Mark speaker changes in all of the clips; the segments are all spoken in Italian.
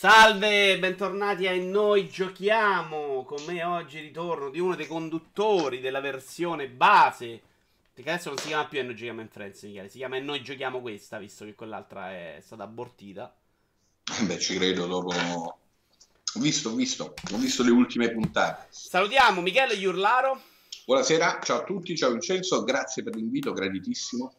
Speaker 1: Salve, bentornati a Noi Giochiamo. Con me oggi ritorno di uno dei conduttori della versione base. Perché adesso non si chiama più Noi Giochiamo in Friends, Michele. Si chiama Noi Giochiamo questa, visto che quell'altra è stata abortita.
Speaker 2: Eh beh, ci credo dopo. Ho visto, ho visto, ho visto le ultime puntate.
Speaker 1: Salutiamo Michele Iurlaro.
Speaker 2: Buonasera, ciao a tutti, ciao Vincenzo, grazie per l'invito, graditissimo.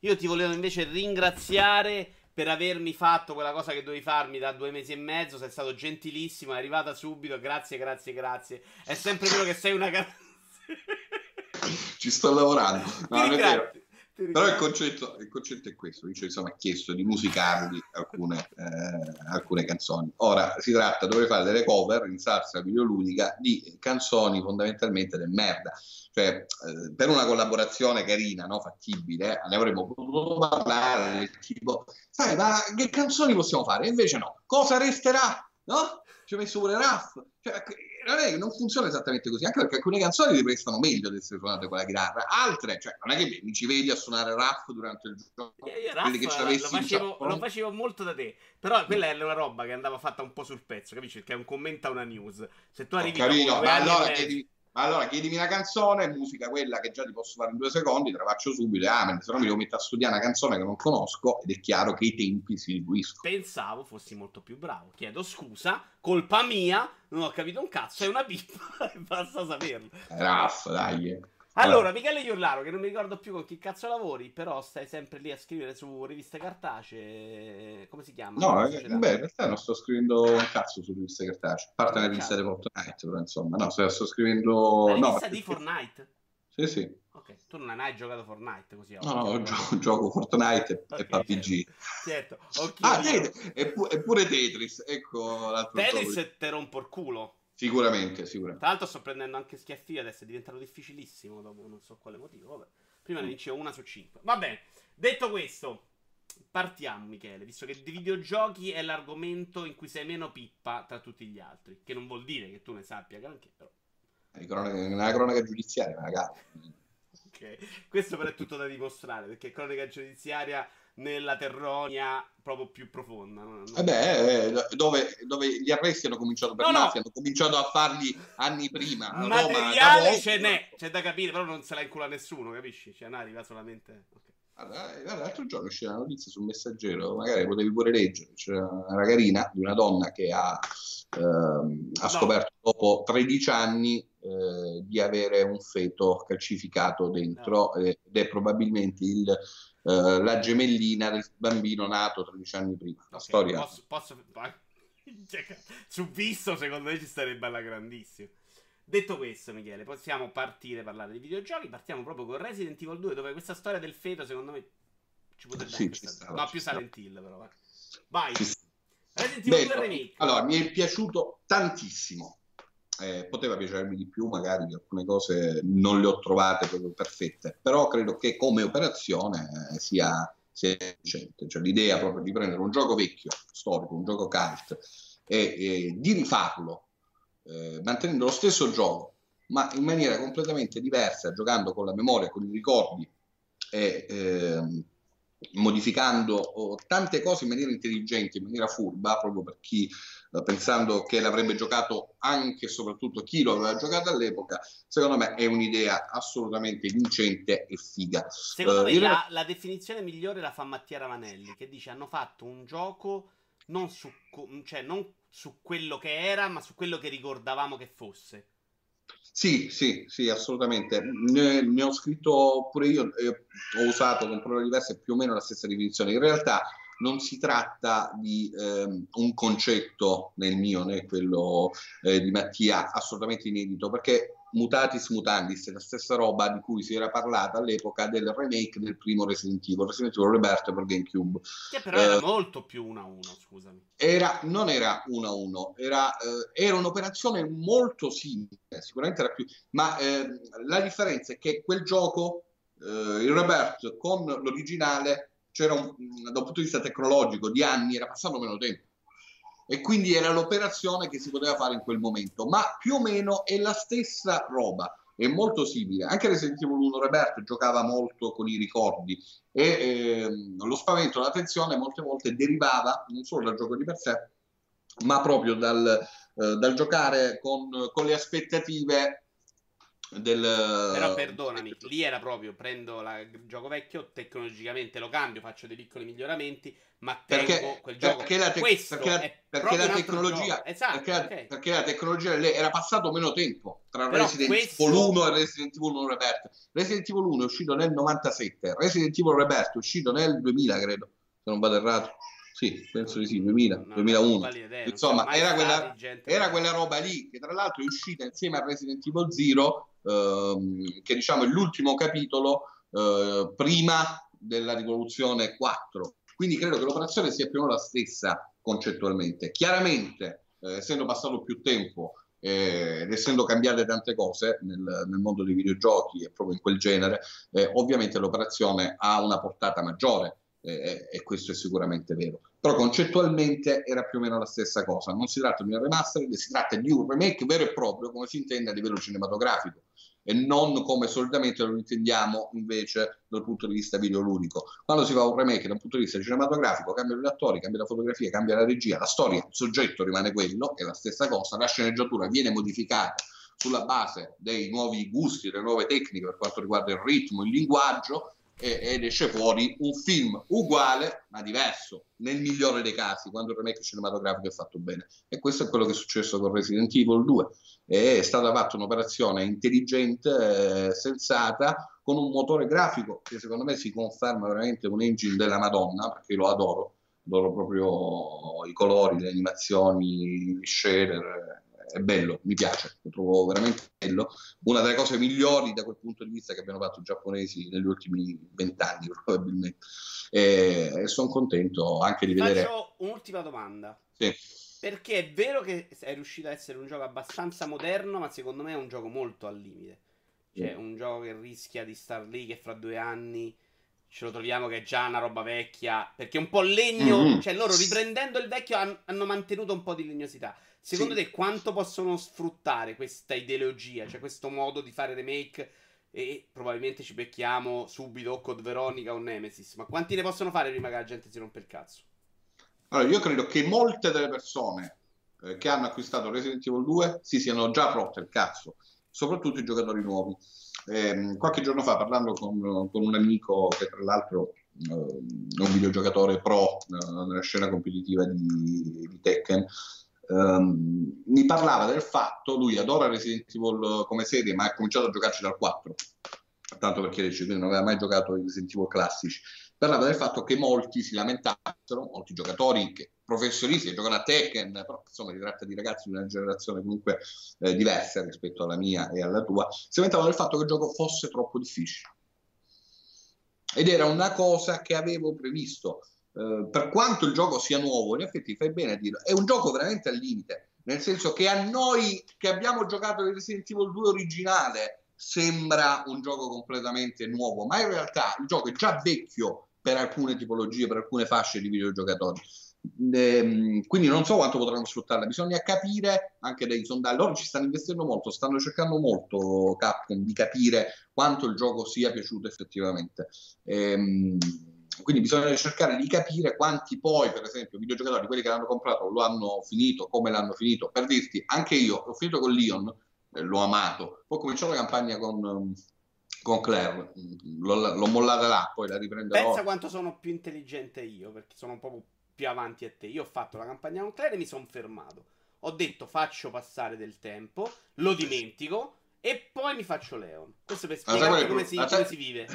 Speaker 1: Io ti volevo invece ringraziare per avermi fatto quella cosa che dovevi farmi da due mesi e mezzo. Sei stato gentilissimo, è arrivata subito. Grazie, grazie, grazie. È sempre vero che sei una garanzia.
Speaker 2: Ci sto lavorando. No, non è vero. Però il concetto, il concetto, è questo, Vincenzo mi ha chiesto di musicarvi alcune, eh, alcune, canzoni. Ora si tratta, dovrei fare delle cover in salsa videoludica di canzoni fondamentalmente del merda. Cioè, eh, per una collaborazione carina, no, fattibile, ne avremmo potuto parlare del tipo, sai, ma che canzoni possiamo fare? invece no. Cosa resterà? No? Ci ho messo pure Raff. Cioè, non è che non funziona esattamente così, anche perché alcune canzoni ti prestano meglio di essere suonate con la chitarra, altre, cioè, non è che mi ci vedi a suonare Raff durante il gioco.
Speaker 1: Io, io Raff, che lo, facevo, lo facevo molto da te, però quella è una roba che andava fatta un po' sul pezzo, capisci? Perché è un commento a una news. Se tu arrivi oh,
Speaker 2: carino, ma allora chiedi, allora chiedimi una canzone, musica quella che già ti posso fare in due secondi, te la faccio subito, amen, se no mi devo mettere a studiare una canzone che non conosco ed è chiaro che i tempi si diluiscono.
Speaker 1: Pensavo fossi molto più bravo, chiedo scusa, colpa mia, non ho capito un cazzo, è una pippa e basta saperlo.
Speaker 2: Raff, dai.
Speaker 1: Allora, Michele Iurlaro, che non mi ricordo più con chi cazzo lavori, però stai sempre lì a scrivere su riviste cartacee. Come si chiama?
Speaker 2: No, eh, beh, in realtà non sto scrivendo un cazzo su riviste cartacee. A parte la rivista di Fortnite, però insomma, no, sto scrivendo.
Speaker 1: La rivista
Speaker 2: no,
Speaker 1: di Fortnite?
Speaker 2: Sì, sì.
Speaker 1: Ok, tu non hai mai giocato Fortnite così?
Speaker 2: No, no, gioco, gioco Fortnite okay, e PUBG.
Speaker 1: Certo.
Speaker 2: certo. Ah, e pure Tetris, ecco l'altro
Speaker 1: Tetris te rompo il culo.
Speaker 2: Sicuramente, sicuramente.
Speaker 1: Tra l'altro sto prendendo anche schiaffi adesso, è diventato difficilissimo dopo non so quale motivo. Vabbè. Prima ne dicevo una su cinque. Va bene, detto questo, partiamo Michele, visto che dei videogiochi è l'argomento in cui sei meno pippa tra tutti gli altri, che non vuol dire che tu ne sappia granché, però.
Speaker 2: Una cronaca giudiziaria, magari.
Speaker 1: ok, questo però è tutto da dimostrare, perché cronaca giudiziaria nella Terronia proprio più profonda. No?
Speaker 2: Eh beh, eh, dove, dove, gli arresti hanno cominciato per no, mafia, no. hanno cominciato a farli anni prima.
Speaker 1: Materiale Roma, ce n'è, c'è da capire, però non se la incula nessuno, capisci? Cioè, non arriva solamente... Okay.
Speaker 2: Allora, eh, l'altro giorno c'era una notizia sul messaggero, magari potevi pure leggere, c'era una carina di una donna che ha, ehm, ha scoperto dopo 13 anni eh, di avere un feto calcificato dentro no. ed è probabilmente il eh, la gemellina del bambino nato 13 anni prima. La okay, storia.
Speaker 1: Posso, posso... Cioè, su visto, secondo me ci starebbe alla grandissima. Detto questo, Michele, possiamo partire a parlare di videogiochi. Partiamo proprio con Resident Evil 2, dove questa storia del feto, secondo me, ci potrebbe
Speaker 2: sì, essere. Sta,
Speaker 1: no, più Silent Hill, però. Vai. Vai.
Speaker 2: Resident Evil 2 Remake. Allora, mi è piaciuto tantissimo eh, poteva piacermi di più, magari alcune cose non le ho trovate proprio perfette, però credo che come operazione eh, sia, sia efficiente. Cioè, l'idea proprio di prendere un gioco vecchio, storico, un gioco cult, e, e di rifarlo, eh, mantenendo lo stesso gioco, ma in maniera completamente diversa, giocando con la memoria, con i ricordi e ehm, modificando oh, tante cose in maniera intelligente, in maniera furba, proprio per chi eh, pensando che l'avrebbe giocato anche e soprattutto chi lo aveva giocato all'epoca, secondo me è un'idea assolutamente vincente e figa.
Speaker 1: Secondo uh, me la, la, definizione migliore la fa Mattia Ravanelli, che dice hanno fatto un gioco non su, cioè, non su quello che era, ma su quello che ricordavamo che fosse.
Speaker 2: Sì, sì, sì, assolutamente. Ne, ne ho scritto pure io, eh, ho usato con parole diverse più o meno la stessa definizione. In realtà non si tratta di ehm, un concetto nel mio né quello eh, di Mattia assolutamente inedito perché mutatis mutandis è la stessa roba di cui si era parlato all'epoca del remake del primo Resident Evil Resident Evil Rebirth per GameCube.
Speaker 1: Che però era eh, molto più 1 a 1 scusami.
Speaker 2: era, non era 1 a 1 era, eh, era un'operazione molto simile sicuramente era più ma ehm, la differenza è che quel gioco eh, il Rebirth con l'originale c'era un, da un punto di vista tecnologico di anni, era passato meno tempo. E quindi era l'operazione che si poteva fare in quel momento, ma più o meno è la stessa roba, è molto simile. Anche Resident Evil 1 Rebirth giocava molto con i ricordi e ehm, lo spavento, la tensione molte volte derivava non solo dal gioco di per sé, ma proprio dal, eh, dal giocare con, con le aspettative del...
Speaker 1: Però perdonami, lì era proprio prendo la, il gioco vecchio, tecnologicamente lo cambio, faccio dei piccoli miglioramenti, ma tengo
Speaker 2: perché,
Speaker 1: quel gioco.
Speaker 2: Perché la, te- perché la, perché la tecnologia, esatto, perché, okay. perché, la tecnologia era passato meno tempo tra Però Resident questo... Evil 1 e Resident Evil 1 Rebirth. Resident Evil 1 è uscito nel 97, Resident Evil Rebirth è uscito nel 2000, credo, se non vado errato. Sì, penso di sì, 2000, no, 2001. Idea, Insomma, era quella, era quella roba lì che tra l'altro è uscita insieme a Resident Evil 0 ehm, che diciamo è l'ultimo capitolo eh, prima della rivoluzione 4. Quindi credo che l'operazione sia più o meno la stessa concettualmente. Chiaramente, eh, essendo passato più tempo eh, ed essendo cambiate tante cose nel, nel, mondo dei videogiochi e proprio in quel genere, eh, ovviamente l'operazione ha una portata maggiore eh, e questo è sicuramente vero. Però concettualmente era più o meno la stessa cosa. Non si tratta di un remaster, si tratta di un remake vero e proprio, come si intende a livello cinematografico e non come solitamente lo intendiamo invece dal punto di vista videoludico. Quando si fa un remake dal punto di vista cinematografico, cambiano gli attori, cambia la fotografia, cambia la regia, la storia, il soggetto rimane quello, è la stessa cosa, la sceneggiatura viene modificata sulla base dei nuovi gusti, delle nuove tecniche per quanto riguarda il ritmo, il linguaggio, ed esce fuori un film uguale ma diverso nel migliore dei casi quando il remake cinematografico è fatto bene. E questo è quello che è successo con Resident Evil 2 è stata fatta un'operazione intelligente, eh, sensata con un motore grafico che secondo me si conferma veramente un engine della Madonna perché lo adoro. Adoro proprio i colori, le animazioni, i shader è bello, mi piace, lo trovo veramente bello. Una delle cose migliori da quel punto di vista che abbiano fatto i giapponesi negli ultimi vent'anni, probabilmente. E, sono contento anche di vedere.
Speaker 1: Faccio un'ultima domanda.
Speaker 2: Sì.
Speaker 1: Perché è vero che è riuscito a essere un gioco abbastanza moderno, ma secondo me è un gioco molto al limite. Cioè, un gioco che rischia di star lì, che fra due anni ce lo troviamo che è già una roba vecchia. Perché un po' legno, mm-hmm. cioè loro riprendendo il vecchio hanno mantenuto un po' di legnosità. Secondo sì. te quanto possono sfruttare questa ideologia, cioè questo modo di fare remake? E probabilmente ci becchiamo subito o Code Veronica o Nemesis. Ma quanti ne possono fare prima che la gente si rompa il cazzo?
Speaker 2: Allora, io credo che molte delle persone eh, che hanno acquistato Resident Evil 2 si siano già rotte il cazzo, soprattutto i giocatori nuovi. Eh, qualche giorno fa, parlando con, con, un amico che tra l'altro eh, è un videogiocatore pro eh, nella scena competitiva di, di Tekken, Um, mi parlava del fatto, lui adora Resident Evil come serie, ma ha cominciato a giocarci dal 4, tanto perché dice, non aveva mai giocato i Resident Evil classici. Parlava del fatto che molti si lamentassero, molti giocatori che, professionisti che giocano a Tekken, però insomma si tratta di ragazzi di una generazione comunque eh, diversa rispetto alla mia e alla tua, si lamentavano del fatto che il gioco fosse troppo difficile. Ed era una cosa che avevo previsto eh, per quanto il gioco sia nuovo, in effetti fai bene a dirlo, è un gioco veramente al limite, nel senso che a noi che abbiamo giocato il Resident Evil 2 originale sembra un gioco completamente nuovo, ma in realtà il gioco è già vecchio per alcune tipologie, per alcune fasce di videogiocatori. Ehm, quindi non so quanto potranno sfruttarla, bisogna capire anche dai sondaggi. Loro ci stanno investendo molto, stanno cercando molto Capcom di capire quanto il gioco sia piaciuto effettivamente. Ehm, quindi bisogna cercare di capire quanti poi, per esempio, videogiocatori, quelli che l'hanno comprato, lo hanno finito, come l'hanno finito. Per dirti, anche io ho finito con Leon, eh, l'ho amato, poi ho cominciato la campagna con, con Claire, l'ho, l'ho, mollata là, poi la riprenderò.
Speaker 1: Pensa quanto sono più intelligente io, perché sono un po' più avanti a te. Io ho fatto la campagna con Claire e mi sono fermato. Ho detto faccio passare del tempo, lo dimentico e poi mi faccio Leon. Questo per spiegare come, si, come si vive.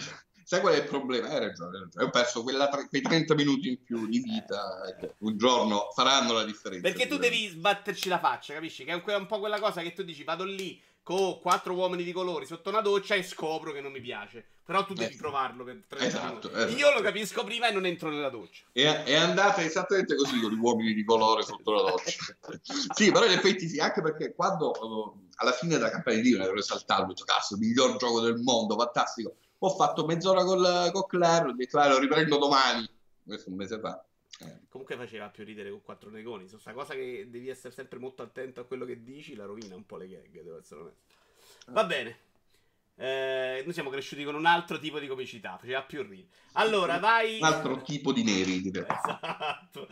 Speaker 2: Sai qual è il problema? Hai ragione, hai ragione. Ho perso quella, quei 30 minuti in più di vita eh, che un giorno faranno la differenza.
Speaker 1: Perché tu devi sbatterci la faccia, capisci? Che è un po' quella cosa che tu dici, vado lì con quattro uomini di colori sotto una doccia e scopro che non mi piace. Però tu devi eh, provarlo per 30 esatto, esatto, Io lo capisco prima e non entro nella doccia.
Speaker 2: È, è andata esattamente così con gli uomini di colore sotto la doccia. sì, però in effetti sì, anche perché quando uh, alla fine della campagna di Dio ero esaltato, ho detto, cazzo, miglior gioco del mondo, fantastico ho fatto mezz'ora col, con Claire, ho detto, ah, lo riprendo domani, questo un mese fa.
Speaker 1: Eh. Comunque faceva più ridere con quattro negoni. Su sta cosa che devi essere sempre molto attento a quello che dici, la rovina un po' le gag, devo essere onesto. Va bene. Eh, noi siamo cresciuti con un altro tipo di comicità, faceva più ridere. Allora, vai.
Speaker 2: Un altro tipo di neri, direi.
Speaker 1: Esatto.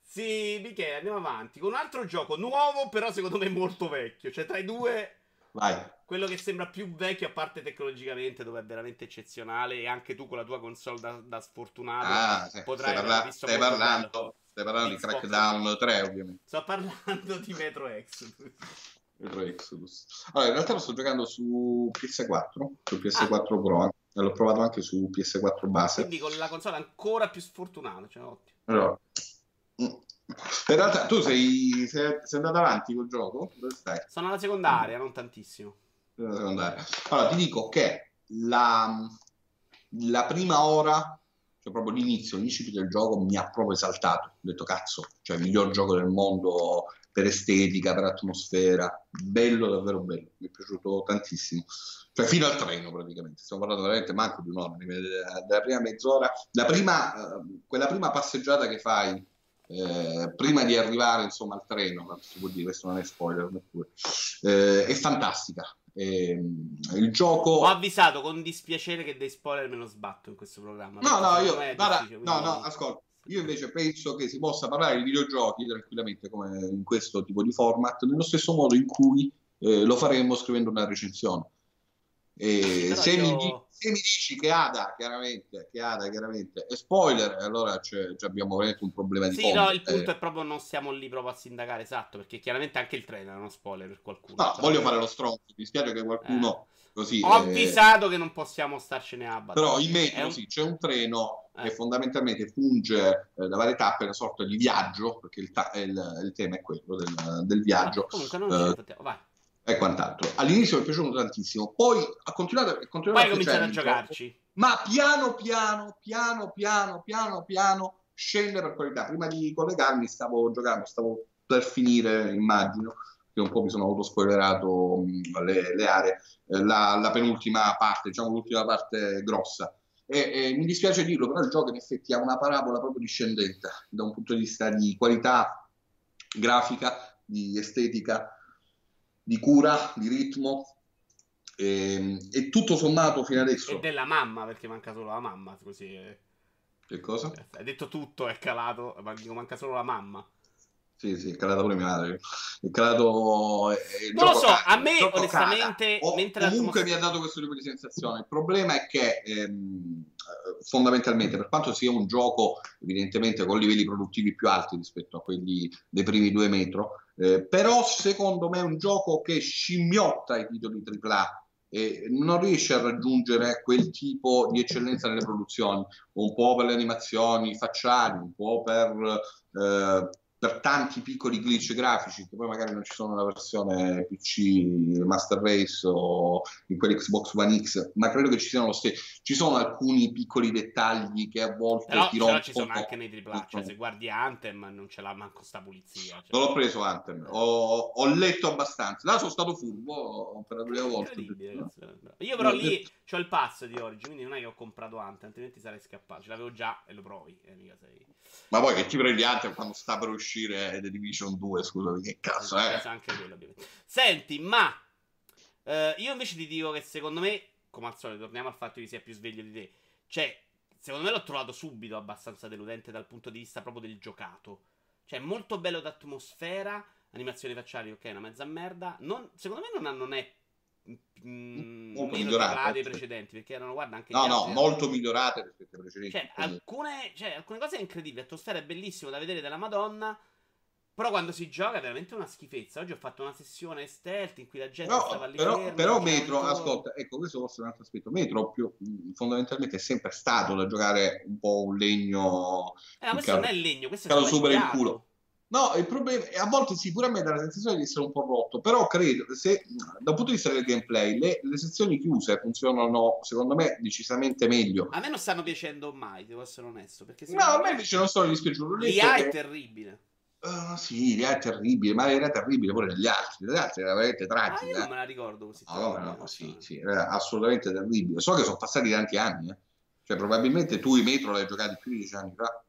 Speaker 1: Sì, Michele, andiamo avanti. Con un altro gioco nuovo, però secondo me molto vecchio. Cioè, tra i due.
Speaker 2: Vai.
Speaker 1: Quello che sembra più vecchio, a parte tecnologicamente, dove è veramente eccezionale. E anche tu con la tua console da, da sfortunato
Speaker 2: ah, sì. potrai stai, parla- stai parlando, stai parlando di Crackdown 3, ovviamente.
Speaker 1: Sto parlando di Metro Exodus.
Speaker 2: Metro Exodus. Allora, in realtà lo sto giocando su PS4, su PS4 ah. Pro. L'ho provato anche su PS4 base.
Speaker 1: Quindi con la console ancora più sfortunata, cioè ottimo.
Speaker 2: Allora, in realtà tu sei, sei, sei, andato avanti col gioco? Dove stai?
Speaker 1: Sono alla seconda area, non tantissimo.
Speaker 2: Allora, ti dico che la, la prima ora, cioè proprio l'inizio, l'inizio del gioco mi ha proprio esaltato. Ho detto cazzo, cioè il miglior gioco del mondo per estetica, per atmosfera, bello, davvero bello, mi è piaciuto tantissimo. Cioè fino al treno praticamente, stiamo parlando veramente manco di un'ora, della prima mezz'ora, la prima, eh, quella prima passeggiata che fai eh, prima di arrivare insomma al treno, si può dire, questo non è spoiler, eh, è fantastica. Eh, il gioco.
Speaker 1: Ho avvisato con dispiacere che dei spoiler me lo sbatto in questo programma.
Speaker 2: No, no, io. Guarda, no, no, ascolta. Io invece penso che si possa parlare di videogiochi tranquillamente come in questo tipo di format, nello stesso modo in cui eh, lo faremmo scrivendo una recensione. E se, io... mi, se, mi, dici che Ada chiaramente, che Ada, chiaramente è spoiler, allora abbiamo veramente un problema di
Speaker 1: Sì, no, il punto eh. è proprio non siamo lì proprio a sindacare, esatto, perché chiaramente anche il trailer è uno spoiler per qualcuno.
Speaker 2: No, cioè, voglio fare lo stronzo, mi spiace che qualcuno
Speaker 1: eh.
Speaker 2: così...
Speaker 1: Ho eh... avvisato che non possiamo starcene a battere.
Speaker 2: Però in metro, un... sì, c'è un treno che eh. fondamentalmente funge eh, da varie tappe una sorta di viaggio, perché il, ta- il, il tema è quello del, del viaggio. No,
Speaker 1: comunque non ci vai
Speaker 2: e quant'altro. All'inizio mi è piaciuto tantissimo, poi ha continuato,
Speaker 1: ha continuato Poi a cominciare a giocarci.
Speaker 2: ma piano piano, piano piano, piano piano scende per qualità. Prima di collegarmi stavo giocando, stavo per finire, immagino, che un po' mi sono autospoilerato le, le aree, eh, la, la, penultima parte, diciamo l'ultima parte grossa. E, e, mi dispiace dirlo, però il gioco in effetti ha una parabola proprio discendente da un punto di vista di qualità grafica, di estetica di cura, di ritmo. E, ehm, e, tutto sommato fino adesso.
Speaker 1: E della mamma, perché manca solo la mamma. Così.
Speaker 2: Che cosa?
Speaker 1: Hai detto tutto, è calato, ma dico manca solo la mamma.
Speaker 2: Sì, sì, è calato pure mia madre. È calato. È,
Speaker 1: non lo so, ca- a me onestamente.
Speaker 2: O, comunque mi ha dato questo tipo di sensazione. Il problema è che ehm, fondamentalmente, per quanto sia un gioco evidentemente con livelli produttivi più alti rispetto a quelli dei primi due metro, eh, però secondo me è un gioco che scimmiotta i titoli AAA e non riesce a raggiungere quel tipo di eccellenza nelle produzioni, un po' per le animazioni facciali, un po' per eh, per tanti piccoli glitch grafici che poi magari non ci sono nella versione PC Master Race o in quell'Xbox One X, ma credo che ci siano lo stesso. Ci sono alcuni piccoli dettagli che a volte
Speaker 1: però,
Speaker 2: ti
Speaker 1: rompono. Ci sono anche nei AAA, cioè se guardi Anthem non ce l'ha manco sta pulizia. Cioè.
Speaker 2: Non l'ho preso Anthem, ho, ho, letto abbastanza. Là sono stato furbo per la prima volta.
Speaker 1: Io però lì ho il pass di oggi, quindi non è che ho comprato Anthem, altrimenti sarei scappato. Ce l'avevo già e lo provi. Eh, sei...
Speaker 2: Ma poi che ti prendi Anthem quando sta per uscire The Division 2, scusami, che cazzo, eh?
Speaker 1: Anche quello, Senti, ma eh, io invece ti dico che secondo me, come al solito, torniamo al fatto che sia più sveglio di te. Cioè, secondo me l'ho trovato subito abbastanza deludente dal punto di vista proprio del giocato. Cioè, molto bello d'atmosfera, animazioni facciali, ok, una mezza merda. Non, secondo me non, non è
Speaker 2: mh, molto migliorate
Speaker 1: dei precedenti perché erano guarda anche
Speaker 2: no no molto migliorate rispetto ai precedenti
Speaker 1: cioè, alcune, cioè, alcune cose incredibili l'atmosfera è bellissima da vedere della madonna però quando si gioca è veramente una schifezza. Oggi ho fatto una sessione stealth in cui la gente no, stava lì
Speaker 2: però,
Speaker 1: ferma,
Speaker 2: però Metro, tutto... ascolta, ecco, questo forse è un altro aspetto. Metro più, fondamentalmente è sempre stato da giocare un po' un legno...
Speaker 1: Eh, ma questo car- non è legno, questo è super
Speaker 2: il culo. No, il problema è a volte sì, pure a me dà la sensazione di essere un po' rotto, però credo, se dal punto di vista del gameplay, le, le sezioni chiuse funzionano secondo me decisamente meglio.
Speaker 1: A me non stanno piacendo mai, devo essere onesto. Perché
Speaker 2: no, a me invece non sono dispiaciuto.
Speaker 1: L'IA è terribile.
Speaker 2: Uh, sì, l'IA è terribile, ma era terribile pure negli altri. Negli altri era veramente tragica. Ah, io
Speaker 1: non me la ricordo così.
Speaker 2: Oh, no, no, sì, sì, era assolutamente terribile. So che sono passati tanti anni, eh. Cioè, probabilmente tu i Metro l'hai giocati più di dieci anni fa.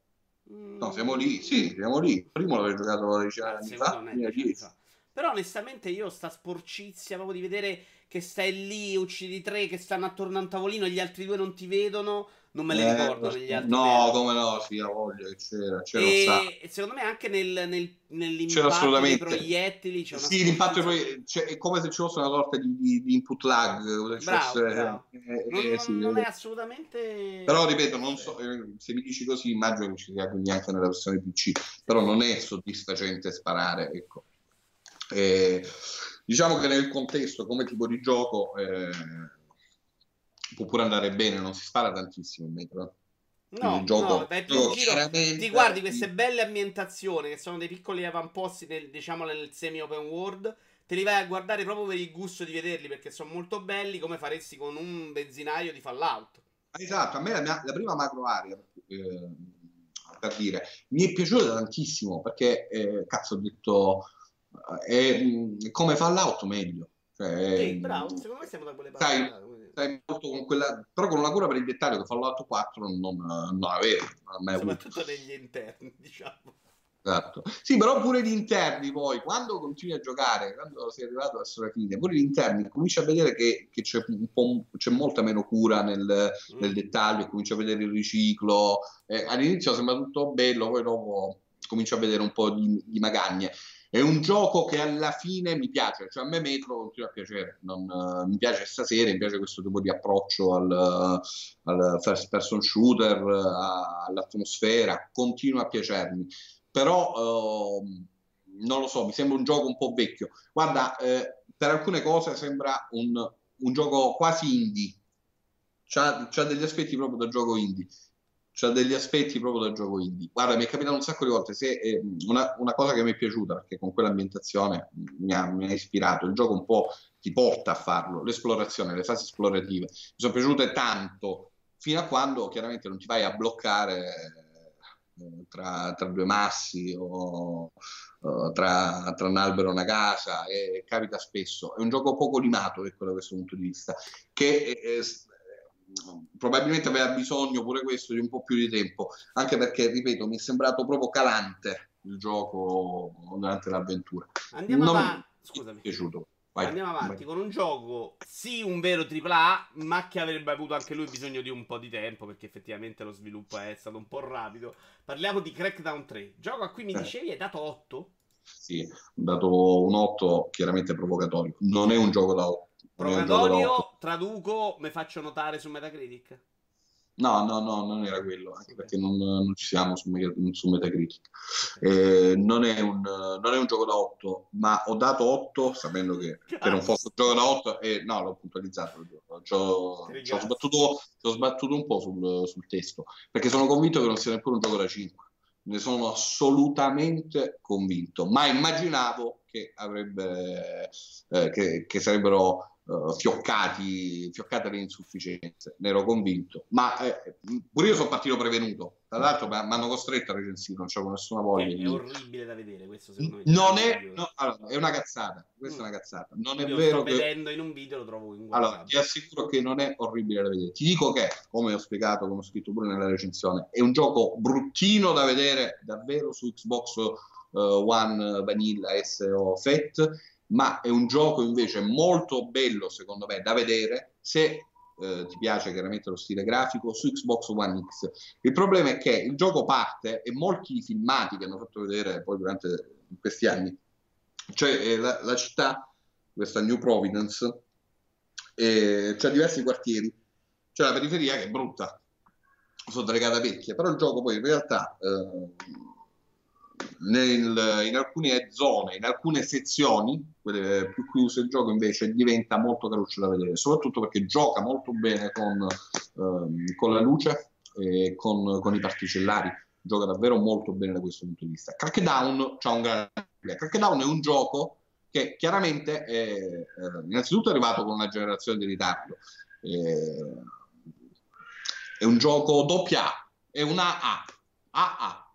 Speaker 2: No, siamo lì, sì, siamo lì. Primo l'avevo giocato 10 anni fa, 2010.
Speaker 1: Però onestamente io sta sporcizia proprio di vedere che stai lì, uccidi tre che stanno attorno a un tavolino e gli altri due non ti vedono. Non me le eh, ricordo negli altri.
Speaker 2: No, come no, sì, a voglia c'era. c'era
Speaker 1: e, e secondo me anche nel, nel, nell'impatto dei proiettili c'è
Speaker 2: una Sì, l'impatto dei cioè, è come se ci fosse una sorta di, di, di input lag.
Speaker 1: Bravo, fosse, bravo. Eh, non, eh, sì, non, è assolutamente...
Speaker 2: Però ripeto, non so, eh, se mi dici così immagino che ci sia quindi anche nella versione PC. Però non è soddisfacente sparare, ecco. Eh, diciamo che nel contesto, come tipo di gioco... Eh, può pure andare bene, non si spara tantissimo in metro.
Speaker 1: No, gioco, no, gioco giro, ti guardi queste belle ambientazioni che sono dei piccoli avamposti nel, diciamo, nel semi-open world, te li vai a guardare proprio per il gusto di vederli perché sono molto belli come faresti con un benzinaio di Fallout.
Speaker 2: Esatto, a me la, mia, la prima macro area, eh, per dire, mi è piaciuta tantissimo perché, eh, cazzo, ho detto, eh, è come Fallout meglio.
Speaker 1: Cioè, sì, bravo, secondo me siamo da quelle parti
Speaker 2: stai molto con quella, però con una cura per il dettaglio che Fallout 4 non, non avevo.
Speaker 1: Soprattutto negli interni, diciamo.
Speaker 2: Esatto. Sì, però pure gli interni poi, quando continui a giocare, quando sei arrivato verso la fine, pure gli interni, cominci a vedere che, che c'è, c'è, molta meno cura nel, mm. nel dettaglio, cominci a vedere il riciclo. Eh, all'inizio sembra tutto bello, poi dopo cominci a vedere un po' di, di magagne. È un gioco che alla fine mi piace, cioè a me Metro continua a piacere, non, uh, mi piace stasera, mi piace questo tipo di approccio al, al first person shooter, uh, all'atmosfera, continua a piacermi, però uh, non lo so, mi sembra un gioco un po' vecchio. Guarda, eh, per alcune cose sembra un, un gioco quasi indie, c'ha degli aspetti proprio da gioco indie c'ha degli aspetti proprio del gioco indie. Guarda, mi è capitato un sacco di volte. Se, eh, una, una, cosa che mi è piaciuta, perché con quell'ambientazione mi ha, mi ha, ispirato, il gioco un po' ti porta a farlo, l'esplorazione, le fasi esplorative. Mi sono piaciute tanto, fino a quando chiaramente non ti vai a bloccare eh, tra, tra, due massi o uh, tra, tra, un albero e una casa, e capita spesso. È un gioco poco limato, da questo punto di vista, che... Probabilmente aveva bisogno pure questo di un po' più di tempo, anche perché, ripeto, mi è sembrato proprio calante il gioco durante l'avventura.
Speaker 1: Andiamo non avanti. Scusami. piaciuto. Vai, Andiamo avanti vai. con un gioco, sì, un vero AAA, ma che avrebbe avuto anche lui bisogno di un po' di tempo, perché effettivamente lo sviluppo è stato un po' rapido. Parliamo di Crackdown 3, gioco a cui mi eh. dicevi hai dato 8?
Speaker 2: Sì, dato un 8 chiaramente provocatorio. Non è un gioco da 8
Speaker 1: Provatorio, traduco, mi faccio notare su Metacritic.
Speaker 2: No, no, no, non era quello, anche perché non, non ci siamo su, su Metacritic. Eh, non, è un, non, è un, gioco da 8, ma ho dato 8 sapendo che, che non fosse un gioco da 8 e no, l'ho puntualizzato. Ci ho, sbattuto, sbattuto, un po' sul, sul, testo, perché sono convinto che non sia neppure un gioco da 5. Ne sono assolutamente convinto, ma immaginavo che, avrebbe, eh, che, che sarebbero uh, fioccati, fioccate le insufficienze, ne ero convinto. Ma eh, pure io sono partito prevenuto. Tra l'altro mi hanno costretto a recensire, non c'avevo nessuna voglia.
Speaker 1: È, è orribile da vedere questo secondo me.
Speaker 2: Non è, no, allora, è una cazzata, questa mm. è una cazzata. Non io è vero sto
Speaker 1: che... vedendo in un video lo trovo
Speaker 2: Allora, ti assicuro che non è orribile da vedere. Ti dico che, come ho spiegato, come ho scritto pure nella recensione, è un gioco bruttino da vedere davvero su Xbox uh, One Vanilla SO FET ma è un gioco invece molto bello secondo me da vedere se eh, ti piace chiaramente lo stile grafico su Xbox One X. Il problema è che il gioco parte e molti filmati che hanno fatto vedere poi durante questi anni, cioè eh, la, la, città, questa New Providence, eh, c'ha diversi quartieri, c'è la periferia che è brutta, sono delle case vecchie, però il gioco poi in realtà eh, nel, in alcune zone, in alcune sezioni, quelle più chiuse, il gioco invece diventa molto caruccio da vedere, soprattutto perché gioca molto bene con, ehm, con la luce e con, con, i particellari, gioca davvero molto bene da questo punto di vista. Crackdown ha un grande Crackdown è un gioco che chiaramente è, eh, innanzitutto è arrivato con una generazione di ritardo. Eh, è un gioco doppia A, è una A, AA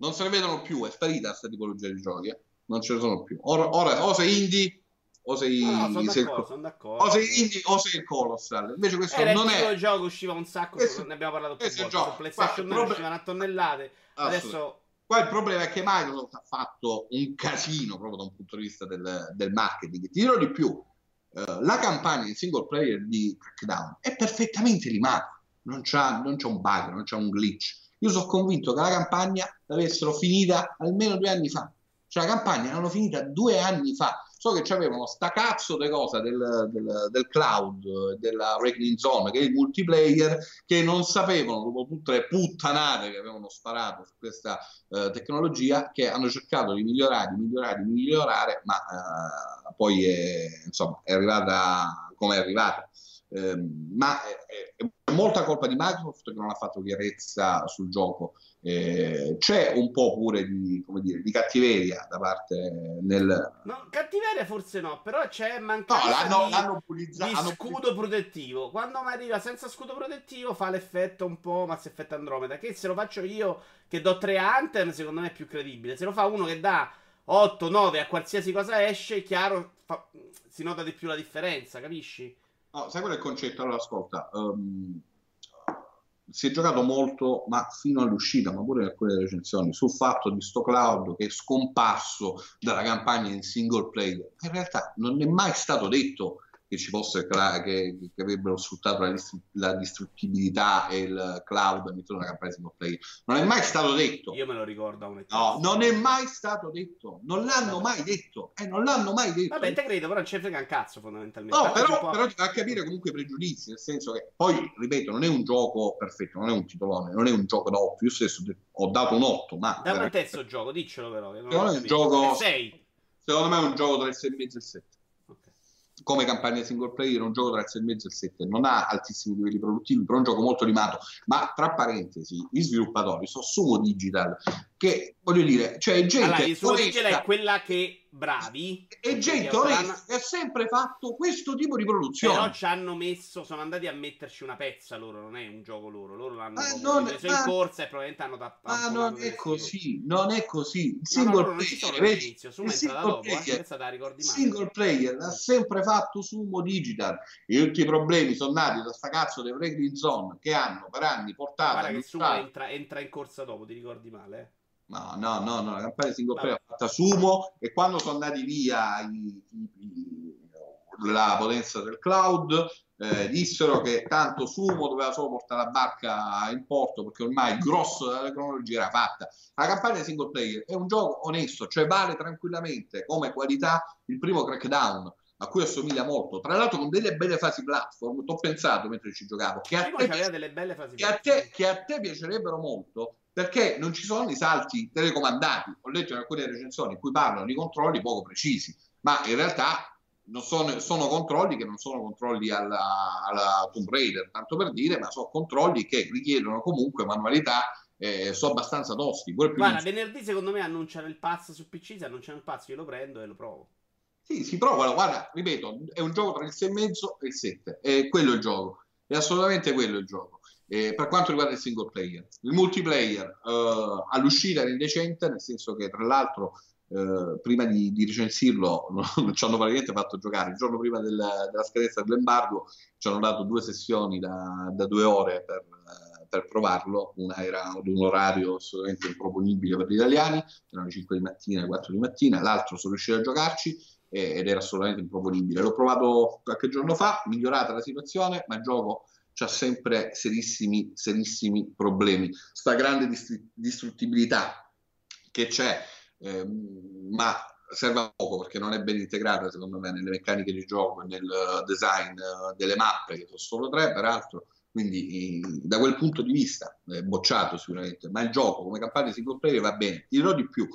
Speaker 2: non se ne vedono più, è sparita questa tipologia di giochi, eh? non ce ne sono più. Ora, ora o sei indie o sei,
Speaker 1: no, sono
Speaker 2: sei
Speaker 1: d'accordo.
Speaker 2: o sei indie o sei il colossal. Invece questo Era non
Speaker 1: è
Speaker 2: il
Speaker 1: gioco usciva un sacco, questo, ne abbiamo parlato più volte. Su PlayStation 9 uscivano a tonnellate. Adesso
Speaker 2: Qua il problema è che Microsoft ha fatto un casino proprio da un punto di vista del, del marketing. Ti dirò di più, uh, la campagna in single player di Crackdown è perfettamente c'è, non c'è un bug, non c'è un glitch. Io sono convinto che la campagna l'avessero finita almeno due anni fa. Cioè la campagna l'hanno finita due anni fa so che avevano sta cazzo di cosa del, del, del, cloud, della Reckoning Zone, che è il multiplayer, che non sapevano, dopo tutte le puttanate che avevano sparato su questa uh, tecnologia, che hanno cercato di migliorare, di migliorare, di migliorare, ma uh, poi è, insomma, è arrivata come è arrivata. Uh, ma è, è molta colpa di Microsoft che non ha fatto chiarezza sul gioco. Eh, c'è un po' pure di, dire, di cattiveria da parte nel...
Speaker 1: No, cattiveria forse no, però c'è mancanza no, l'hanno, di, l'hanno pulizzato, di scudo protettivo. Quando mi arriva senza scudo protettivo fa l'effetto un po' Mass Effect Andromeda, che se lo faccio io che do 3 Anthem secondo me è più credibile. Se lo fa uno che dà 8, 9 a qualsiasi cosa esce, chiaro, fa, si nota di più la differenza, capisci?
Speaker 2: No, sai qual è il concetto? Allora, ascolta, um, si è giocato molto, ma fino all'uscita, ma pure in alcune recensioni, sul fatto di sto cloud che è scomparso dalla campagna in single player. In realtà non è mai stato detto che ci fosse che, che avrebbero sfruttato la, distru- la, distruttibilità e il cloud all'interno della campagna single player. Non è mai stato detto.
Speaker 1: Io me lo ricordo
Speaker 2: un No, non è mai stato detto. Non l'hanno mai detto. Eh, non l'hanno mai detto.
Speaker 1: Vabbè, te credo, però non ci frega un cazzo fondamentalmente.
Speaker 2: No, però, però ti fa capire comunque i pregiudizi, nel senso che poi, ripeto, non è un gioco perfetto, non è un titolone, non è un gioco da 8. Io stesso ho dato un 8, ma...
Speaker 1: Da un terzo gioco, diccelo però. Che
Speaker 2: non è un gioco... 6. Secondo me è un gioco tra il 6,5 e il 7 come campagna single player un gioco tra il 6 e mezzo e il 7 non ha altissimi livelli produttivi però è un gioco molto limato. Ma tra parentesi gli sviluppatori sono Sumo Digital che voglio dire cioè gente
Speaker 1: allora, il Sumo Digital è quella che bravi.
Speaker 2: E gente ha sempre fatto questo tipo di produzione.
Speaker 1: Però ci hanno messo, sono andati a metterci una pezza loro, non è un gioco loro. Loro l'hanno eh, non, preso ma, in corsa e probabilmente hanno
Speaker 2: tappato. Ma non è così, non è così. Il single no, no, player, vedi,
Speaker 1: il single dopo, eh, player,
Speaker 2: eh, single player l'ha sempre fatto Sumo Digital. E tutti i problemi sono nati da sta cazzo dei Breaking Zone che hanno per anni portato...
Speaker 1: Guarda che Sumo entra, entra in corsa dopo, ti ricordi male, eh?
Speaker 2: No, no, no, no, la campagna single player ha fatta Sumo e quando sono andati via i, i, la potenza del cloud eh, dissero che tanto Sumo doveva solo portare la barca in porto perché ormai il grosso della tecnologia era fatta. La campagna single player è un gioco onesto, cioè vale tranquillamente come qualità il primo Crackdown a cui assomiglia molto, tra l'altro con delle belle fasi platform, ti ho pensato mentre ci giocavo, che a, te, che, a te, che a te piacerebbero molto, perché non ci sono i salti telecomandati. Ho letto in alcune recensioni in cui parlano di controlli poco precisi, ma in realtà sono, sono, controlli che non sono controlli alla, alla, Tomb Raider, tanto per dire, ma sono controlli che richiedono comunque manualità. Eh, sono abbastanza tosti.
Speaker 1: Guarda, venerdì secondo me annunciano il pass su PC. Se annunciano il pass, io lo prendo e lo provo.
Speaker 2: Sì, si prova. Guarda, ripeto, è un gioco tra il 6,5 e il 7. È quello il gioco. È assolutamente quello il gioco. Eh, per quanto riguarda il single player, il multiplayer eh, all'uscita era indecente, nel senso che tra l'altro eh, prima di, di, recensirlo non ci hanno praticamente fatto giocare. Il giorno prima del, della scadenza dell'embargo ci hanno dato due sessioni da, da due ore per, per, provarlo. Una era ad un orario assolutamente improponibile per gli italiani, erano le 5 di mattina, le 4 di mattina, l'altro sono riuscito a giocarci ed era assolutamente improponibile. L'ho provato qualche giorno fa, migliorata la situazione, ma gioco c'ha sempre serissimi, serissimi problemi. Sta grande distruttibilità che c'è, ehm, ma serve a poco perché non è ben integrata secondo me nelle meccaniche di gioco e nel design uh, delle mappe che sono solo tre peraltro. Quindi da quel punto di vista è bocciato sicuramente. Ma il gioco come campagna single player va bene. Dirò di più.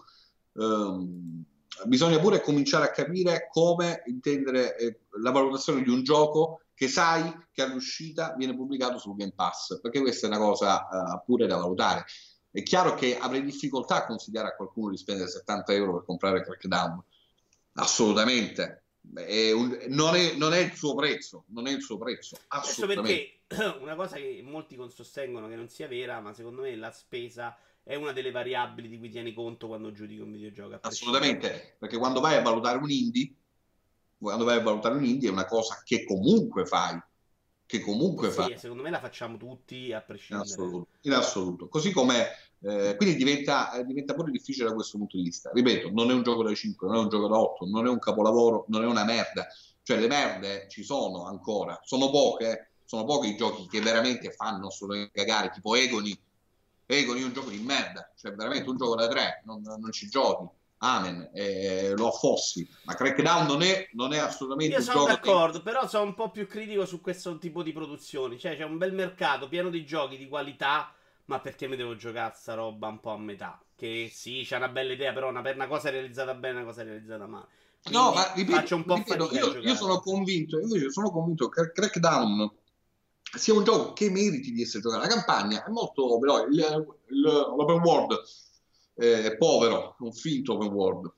Speaker 2: Um, bisogna pure cominciare a capire come intendere eh, la valutazione di un gioco che sai che all'uscita viene pubblicato sul Game Pass, perché questa è una cosa uh, pure da valutare. È chiaro che avrei difficoltà a consigliare a qualcuno di spendere 70 euro per comprare Crackdown, assolutamente. È un, non, è, non, è, il suo prezzo, non è il suo prezzo, assolutamente.
Speaker 1: perché una cosa che molti sostengono che non sia vera, ma secondo me la spesa è una delle variabili di cui tieni conto quando giudichi un videogioco.
Speaker 2: Assolutamente, perché quando vai a valutare un indie quando vai a valutare un indie è una cosa che comunque fai che comunque
Speaker 1: sì,
Speaker 2: fai
Speaker 1: secondo me la facciamo tutti a prescindere
Speaker 2: in assoluto, in assoluto. così come Eh, quindi diventa, eh, diventa pure difficile da questo punto di vista. Ripeto, non è un gioco da 5, non è un gioco da 8, non è un capolavoro, non è una merda. Cioè le merde ci sono ancora, sono poche, sono pochi i giochi che veramente fanno solo cagare, tipo Egoni. Egoni è un gioco di merda, cioè veramente un gioco da 3, non, non ci giochi amen, eh, lo affossi. Ma Crackdown non è, non è assolutamente
Speaker 1: Io sono d'accordo, che... però sono un po' più critico su questo tipo di produzioni. Cioè, c'è un bel mercato pieno di giochi di qualità, ma perché mi devo giocare sta roba un po' a metà? Che sì, c'è una bella idea, però una, una cosa realizzata bene, una cosa realizzata male. Quindi no, ma ripeto, faccio un po' ripeto,
Speaker 2: io, io sono convinto, invece sono convinto che Crackdown sia un gioco che meriti di essere giocato. La campagna è molto veloce, l'open world eh, povero, un finto open world.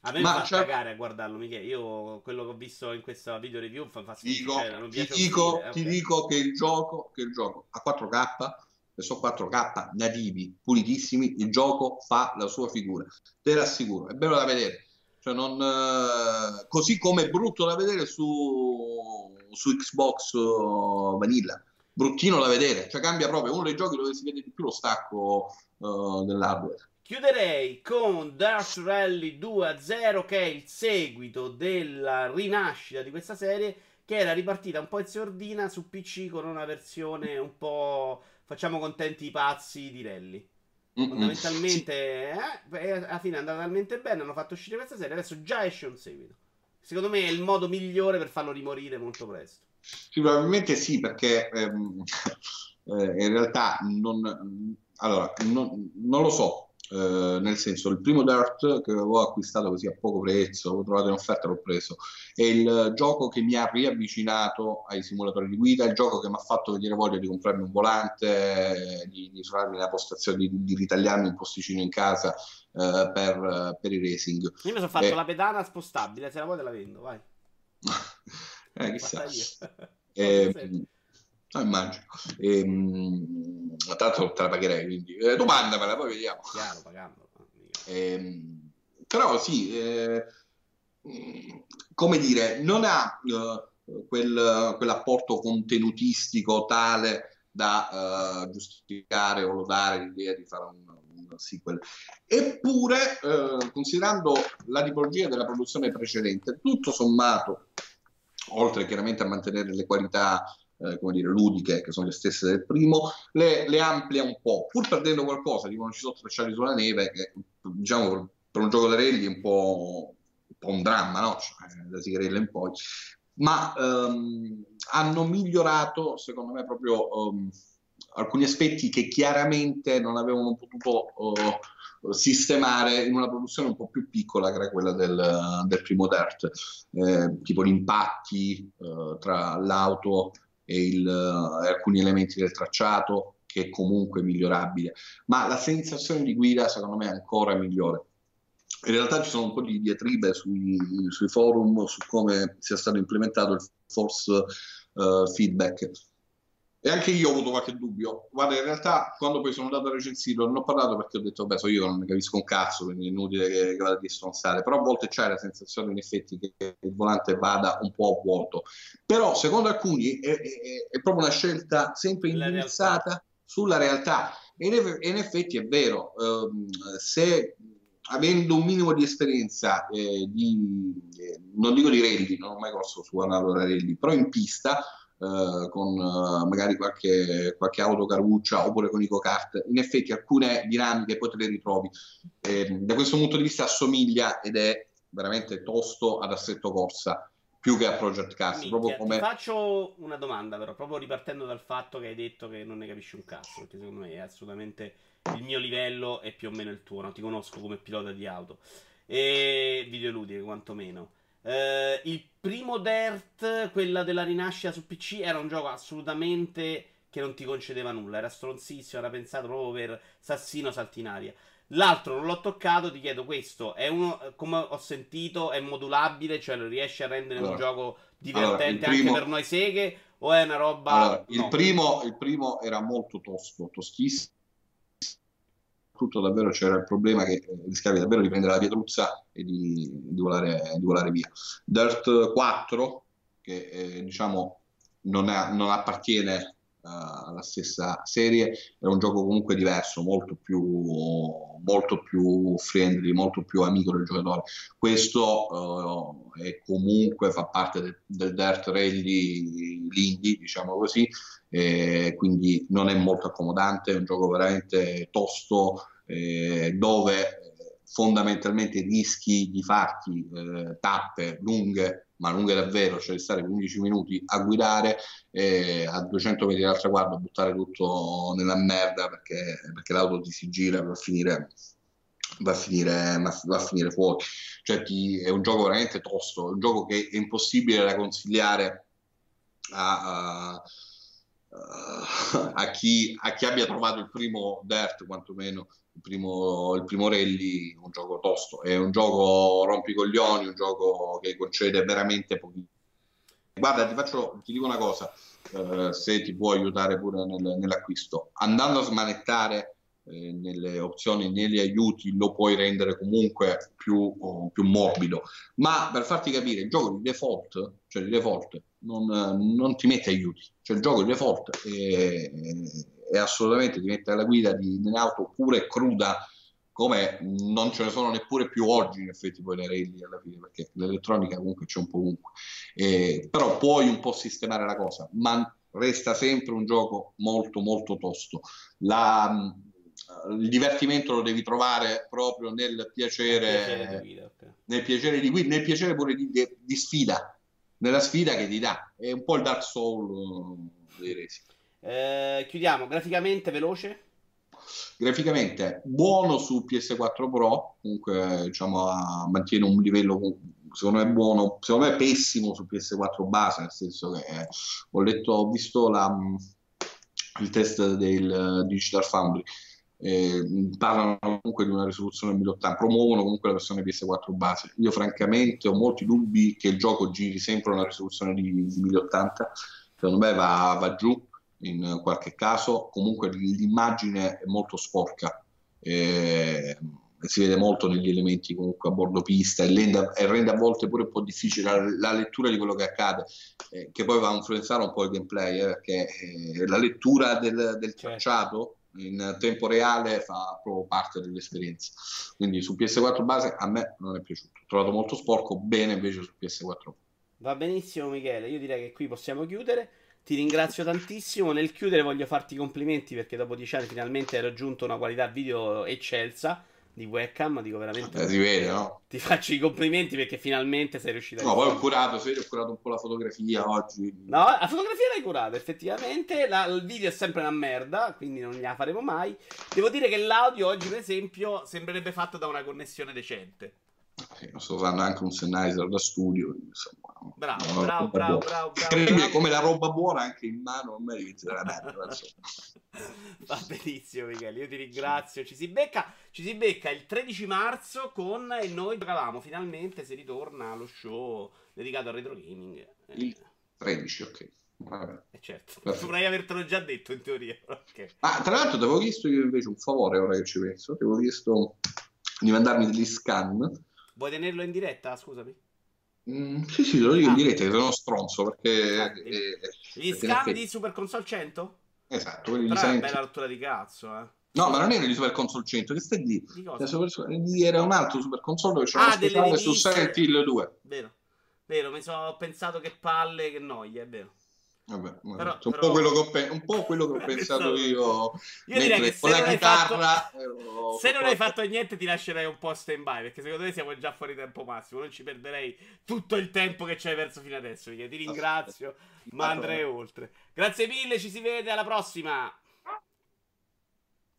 Speaker 1: A me Ma fa cagare a guardarlo, Michele. Io quello che ho visto in questa video review fa
Speaker 2: fastidio. Dico, cioè, ti, dico, ti okay. dico che il gioco, che il gioco a 4K, e sono 4K nativi, pulitissimi, il gioco fa la sua figura. Te l'assicuro, è bello da vedere. Cioè non, eh, così come è brutto da vedere su, su Xbox uh, Vanilla. Bruttino da vedere, cioè cambia proprio uno dei giochi dove si vede di più lo stacco uh, dell'hardware.
Speaker 1: Chiuderei con Dark Rally 2.0 che è il seguito della rinascita di questa serie che era ripartita un po' in sordina su PC con una versione un po' facciamo contenti i pazzi di Rally. Mm-mm. Fondamentalmente eh, alla fine è andata talmente bene, hanno fatto uscire questa serie, adesso già esce un seguito. Secondo me è il modo migliore per farlo rimorire molto presto.
Speaker 2: Sì, probabilmente sì, perché ehm, eh, in realtà non, allora, non, non lo so, eh, nel senso il primo Dirt che avevo acquistato così a poco prezzo, l'ho trovato in offerta, l'ho preso, è il gioco che mi ha riavvicinato ai simulatori di guida, il gioco che mi ha fatto venire voglia di comprarmi un volante, di, di suonarmi la postazione, di, di ritagliarmi un posticino in casa eh, per, per, i racing.
Speaker 1: Io mi sono fatto eh, la pedana spostabile, se la vuoi te la vendo, vai.
Speaker 2: eh, chissà. Eh, No, immagino. E, mh, tanto te la pagherei, quindi eh, domandamela, poi vediamo.
Speaker 1: Chiaro, pagando.
Speaker 2: Eh, però sì, eh, come dire, non ha uh, quel, quell'apporto contenutistico tale da uh, giustificare o lodare l'idea di fare un, un sequel. Eppure, uh, considerando la tipologia della produzione precedente, tutto sommato, oltre chiaramente a mantenere le qualità eh, come dire, ludiche, che sono le stesse del primo, le, le, amplia un po', pur perdendo qualcosa, tipo non ci sono speciali sulla neve, che diciamo per, un gioco da regli è un po', un, po un dramma, no? Cioè, da Sigarella in poi, ma ehm, hanno migliorato, secondo me, proprio um, alcuni aspetti che chiaramente non avevano potuto uh, sistemare in una produzione un po' più piccola che era quella del, del primo Dirt, eh, tipo gli impatti uh, tra l'auto il, alcuni elementi del tracciato che è comunque migliorabile, ma la sensazione di guida secondo me è ancora migliore. In realtà ci sono un po' di diatribe sui, sui forum su come sia stato implementato il force uh, feedback e anche io ho avuto qualche dubbio. Guarda, in realtà quando poi sono andato a recensire non ho parlato perché ho detto, beh, so io non ne capisco un cazzo, quindi è inutile che, che vada a distronzare. Però a volte c'è la sensazione in effetti che il volante vada un po' a vuoto. Però secondo alcuni è, è, è proprio una scelta sempre indirizzata sulla realtà. E in, effetti è vero, ehm, se avendo un minimo di esperienza eh, di, eh, non dico di rally, non ho mai corso su analoga rally, però in pista eh, con uh, magari qualche, qualche autocaruccia oppure con i go-kart, in effetti alcune dinamiche poi te le ritrovi. Eh, da questo punto di vista assomiglia ed è veramente tosto ad assetto corsa più che a Project Cast.
Speaker 1: Minchia, come... Ti faccio una domanda, però, proprio ripartendo dal fatto che hai detto che non ne capisci un cazzo, perché secondo me è assolutamente il mio livello è più o meno il tuo, non ti conosco come pilota di auto e videoludiche quantomeno. Uh, il primo Dirt, quella della rinascita su PC, era un gioco assolutamente che non ti concedeva nulla. Era stronzissimo, era pensato proprio per Sassino Saltinaria. L'altro non l'ho toccato, ti chiedo questo, è uno, come ho sentito, è modulabile, cioè lo riesci a rendere allora, un gioco divertente allora, primo, anche per noi seghe o è una roba...
Speaker 2: Allora, il, no. primo, il primo era molto tosto, tostissimo tutto davvero c'era il problema che eh, rischiavi davvero di prendere la pietruzza e di, di, volare, di volare, via. Dirt 4, che eh, diciamo non, è, non appartiene uh, la stessa serie, è un gioco comunque diverso, molto più, molto più friendly, molto più amico del giocatore. Questo uh, è comunque fa parte del, del Dirt Rally l'indie, diciamo così, eh, quindi non è molto accomodante, è un gioco veramente tosto eh, dove fondamentalmente rischi di farti eh, tappe lunghe, ma lunghe davvero, cioè di stare 15 minuti a guidare e a 200 metri dal traguardo buttare tutto nella merda perché, perché l'auto ti si gira per finire va a finire, va a finire fuori. Cioè, ti, è un gioco veramente tosto, è un gioco che è impossibile da consigliare a, a, a, chi, a chi abbia trovato il primo Dirt, quantomeno il primo, il primo rally, un gioco tosto, è un gioco rompicoglioni, un gioco che concede veramente pochi. Guarda, ti, faccio, ti dico una cosa, eh, se ti può aiutare pure nel, nell'acquisto, andando a smanettare eh, nelle opzioni, negli aiuti, lo puoi rendere comunque più, oh, più, morbido. Ma per farti capire, il gioco di default, cioè di default, non, non ti mette aiuti, cioè il gioco di default è, e assolutamente ti mette alla guida di un'auto pura e cruda come non ce ne sono neppure più oggi in effetti poi le rally alla fine perché l'elettronica comunque c'è un po' ovunque. Eh, però puoi un po' sistemare la cosa ma resta sempre un gioco molto molto tosto. La, il divertimento lo devi trovare proprio nel piacere, guida, okay. nel piacere di guida, nel piacere pure di, di, sfida, nella sfida che ti dà. È un po' il Dark Soul uh, dei resi.
Speaker 1: Eh, chiudiamo, graficamente veloce?
Speaker 2: Graficamente buono su PS4 Pro, comunque diciamo, mantiene un livello secondo me buono, secondo me pessimo su PS4 base, nel senso che eh, ho letto, ho visto la, il test del Digital Foundry. Eh, parlano comunque di una risoluzione 1080 promuovono comunque la versione PS4 base io francamente ho molti dubbi che il gioco giri sempre una risoluzione di, di 1080 secondo me va, va giù in qualche caso, comunque l'immagine è molto sporca. Eh, si vede molto negli elementi comunque a bordo pista e rende, e rende a volte pure un po' difficile la, la lettura di quello che accade, eh, che poi va a influenzare un po' il gameplay, eh, perché eh, la lettura del, del certo. tracciato in tempo reale fa proprio parte dell'esperienza. Quindi su PS4 base a me non è piaciuto, ho trovato molto sporco, bene invece su PS4.
Speaker 1: Va benissimo Michele, io direi che qui possiamo chiudere. Ti ringrazio tantissimo. Nel chiudere voglio farti i complimenti perché dopo dieci anni finalmente hai raggiunto una qualità video eccelsa di webcam. Dico veramente.
Speaker 2: Eh, si vede, no?
Speaker 1: Ti faccio i complimenti perché finalmente sei riuscito
Speaker 2: a. No, poi ho curato, sì, ho curato un po' la fotografia oggi.
Speaker 1: No, la fotografia l'hai curata, effettivamente. La, il video è sempre una merda, quindi non gliela faremo mai. Devo dire che l'audio oggi, per esempio, sembrerebbe fatto da una connessione decente.
Speaker 2: Sì, sto usando anche un Sennheiser da studio. Insomma,
Speaker 1: bravo, bravo, bravo, bravo, bravo,
Speaker 2: Come la roba buona anche in mano, non mi devi la merda.
Speaker 1: Va benissimo, Michele. Io ti ringrazio. Ci si, becca, ci si becca il 13 marzo con e noi giocavamo. Finalmente si ritorna allo show dedicato al retro gaming.
Speaker 2: Il 13, ok.
Speaker 1: Vabbè. Eh certo, dovrei avertelo già detto in teoria. Okay.
Speaker 2: Ah, tra l'altro, ti avevo chiesto io invece un favore ora che ci penso. Ti avevo chiesto di mandarmi degli scan
Speaker 1: Vuoi tenerlo in diretta? Scusami.
Speaker 2: Mm, sì, sì, lo ah. che sono stronzo perché...
Speaker 1: Eh, Gli scan di Super Console 100?
Speaker 2: Esatto,
Speaker 1: quelli Però è una bella rottura di cazzo, eh.
Speaker 2: No, ma non era di Super Console 100, che stai di? di cosa? Era un altro Super Console che c'era ah, speciale su Silent Hill 2.
Speaker 1: Vero, vero, mi sono pensato che palle, che noia, è vero.
Speaker 2: Vabbè, però, un, però... Po pe- un, po quello che ho pensato io, io direi che con la chitarra.
Speaker 1: Fatto... Se non hai fatto niente, ti lascerei un po' stand by. Perché secondo me siamo già fuori tempo massimo. Non ci perderei tutto il tempo che ci hai perso fino adesso. Ti ringrazio, ma andrei oltre. Grazie mille, ci si vede alla prossima.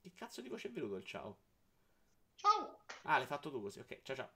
Speaker 1: Che cazzo di voce è venuto il ciao?
Speaker 2: Ciao.
Speaker 1: Ah, l'hai fatto tu così. Ok, ciao ciao.